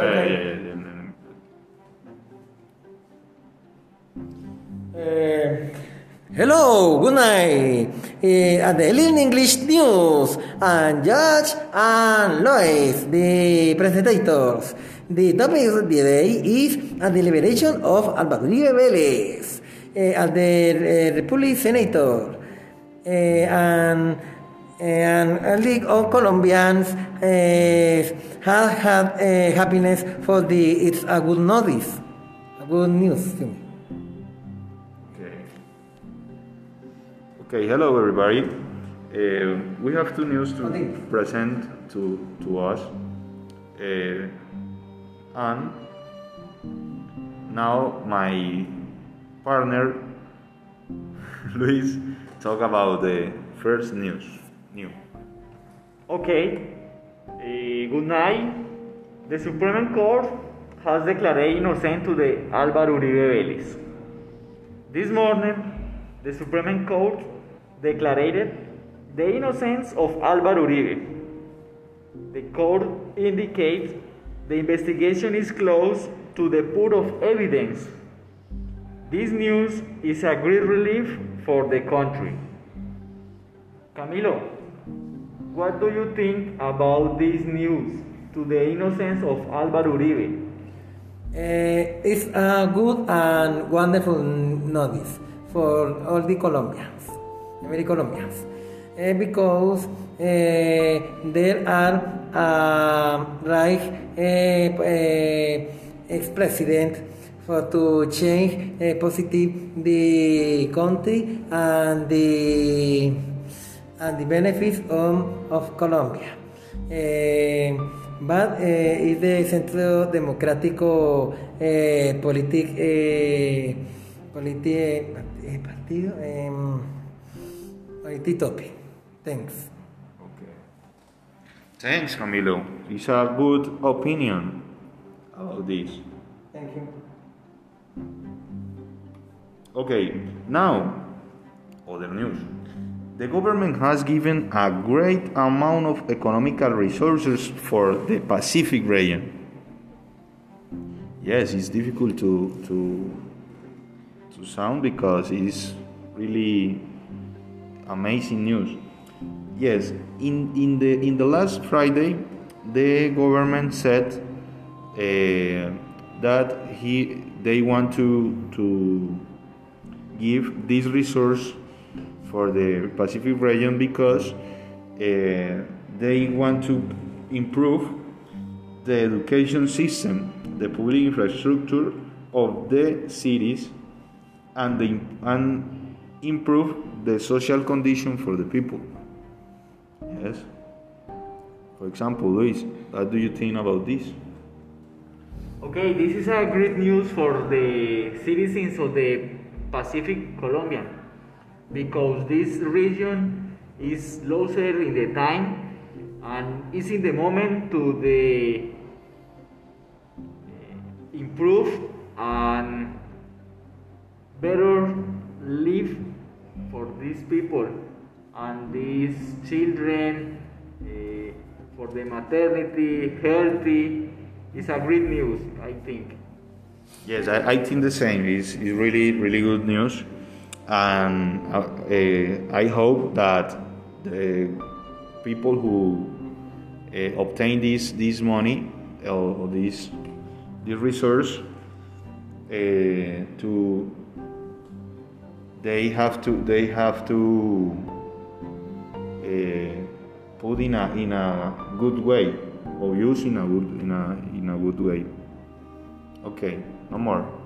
Uh, hello, good night. Uh, at the English News, and Judge and Luis, the presentators. The topic of the day is a deliberation of Uribe Vélez, uh, the uh, Republic Senator, and and a League of Colombians uh, have had uh, happiness for the. It's a good notice, a good news to me. Okay. Okay, hello everybody. Uh, we have two news to present to, to us. And now my partner Luis talk about the first news. New. Okay, eh, good night. The Supreme Court has declared innocent to the Álvaro Uribe Vélez. This morning, the Supreme Court declared the innocence of Álvaro Uribe. The court indicates the investigation is close to the put of evidence. This news is a great relief for the country. Camilo, what do you think about this news to the innocence of Álvaro Uribe? Uh, it's a good and wonderful notice for all the Colombians, every Colombians, uh, because uh, there are uh, right ex-president for to change positive the country and the and the benefits of, of Colombia. Eh, but eh, is the Centro Democrático eh, Politic eh, politi, eh, Partido um, Polititopi. Thanks. Okay. Thanks, Camilo. It's a good opinion about this. Thank you. Okay, now, other news. The government has given a great amount of economical resources for the Pacific region. Yes, it's difficult to to to sound because it's really amazing news. Yes, in, in the in the last Friday, the government said uh, that he they want to to give this resource for the Pacific region because uh, they want to improve the education system, the public infrastructure of the cities, and, the, and improve the social condition for the people. Yes. For example, Luis, what do you think about this? Okay, this is a great news for the citizens of the Pacific Colombia because this region is closer in the time and is in the moment to the eh, improve and better live for these people and these children eh, for the maternity healthy is a great news i think Yes, I, I think the same. is really, really good news. And uh, uh, I hope that the people who uh, obtain this, this money or this, this resource uh, to they have to they have to uh, put in a in a good way or use in a good in a in a good way. Okay, no more.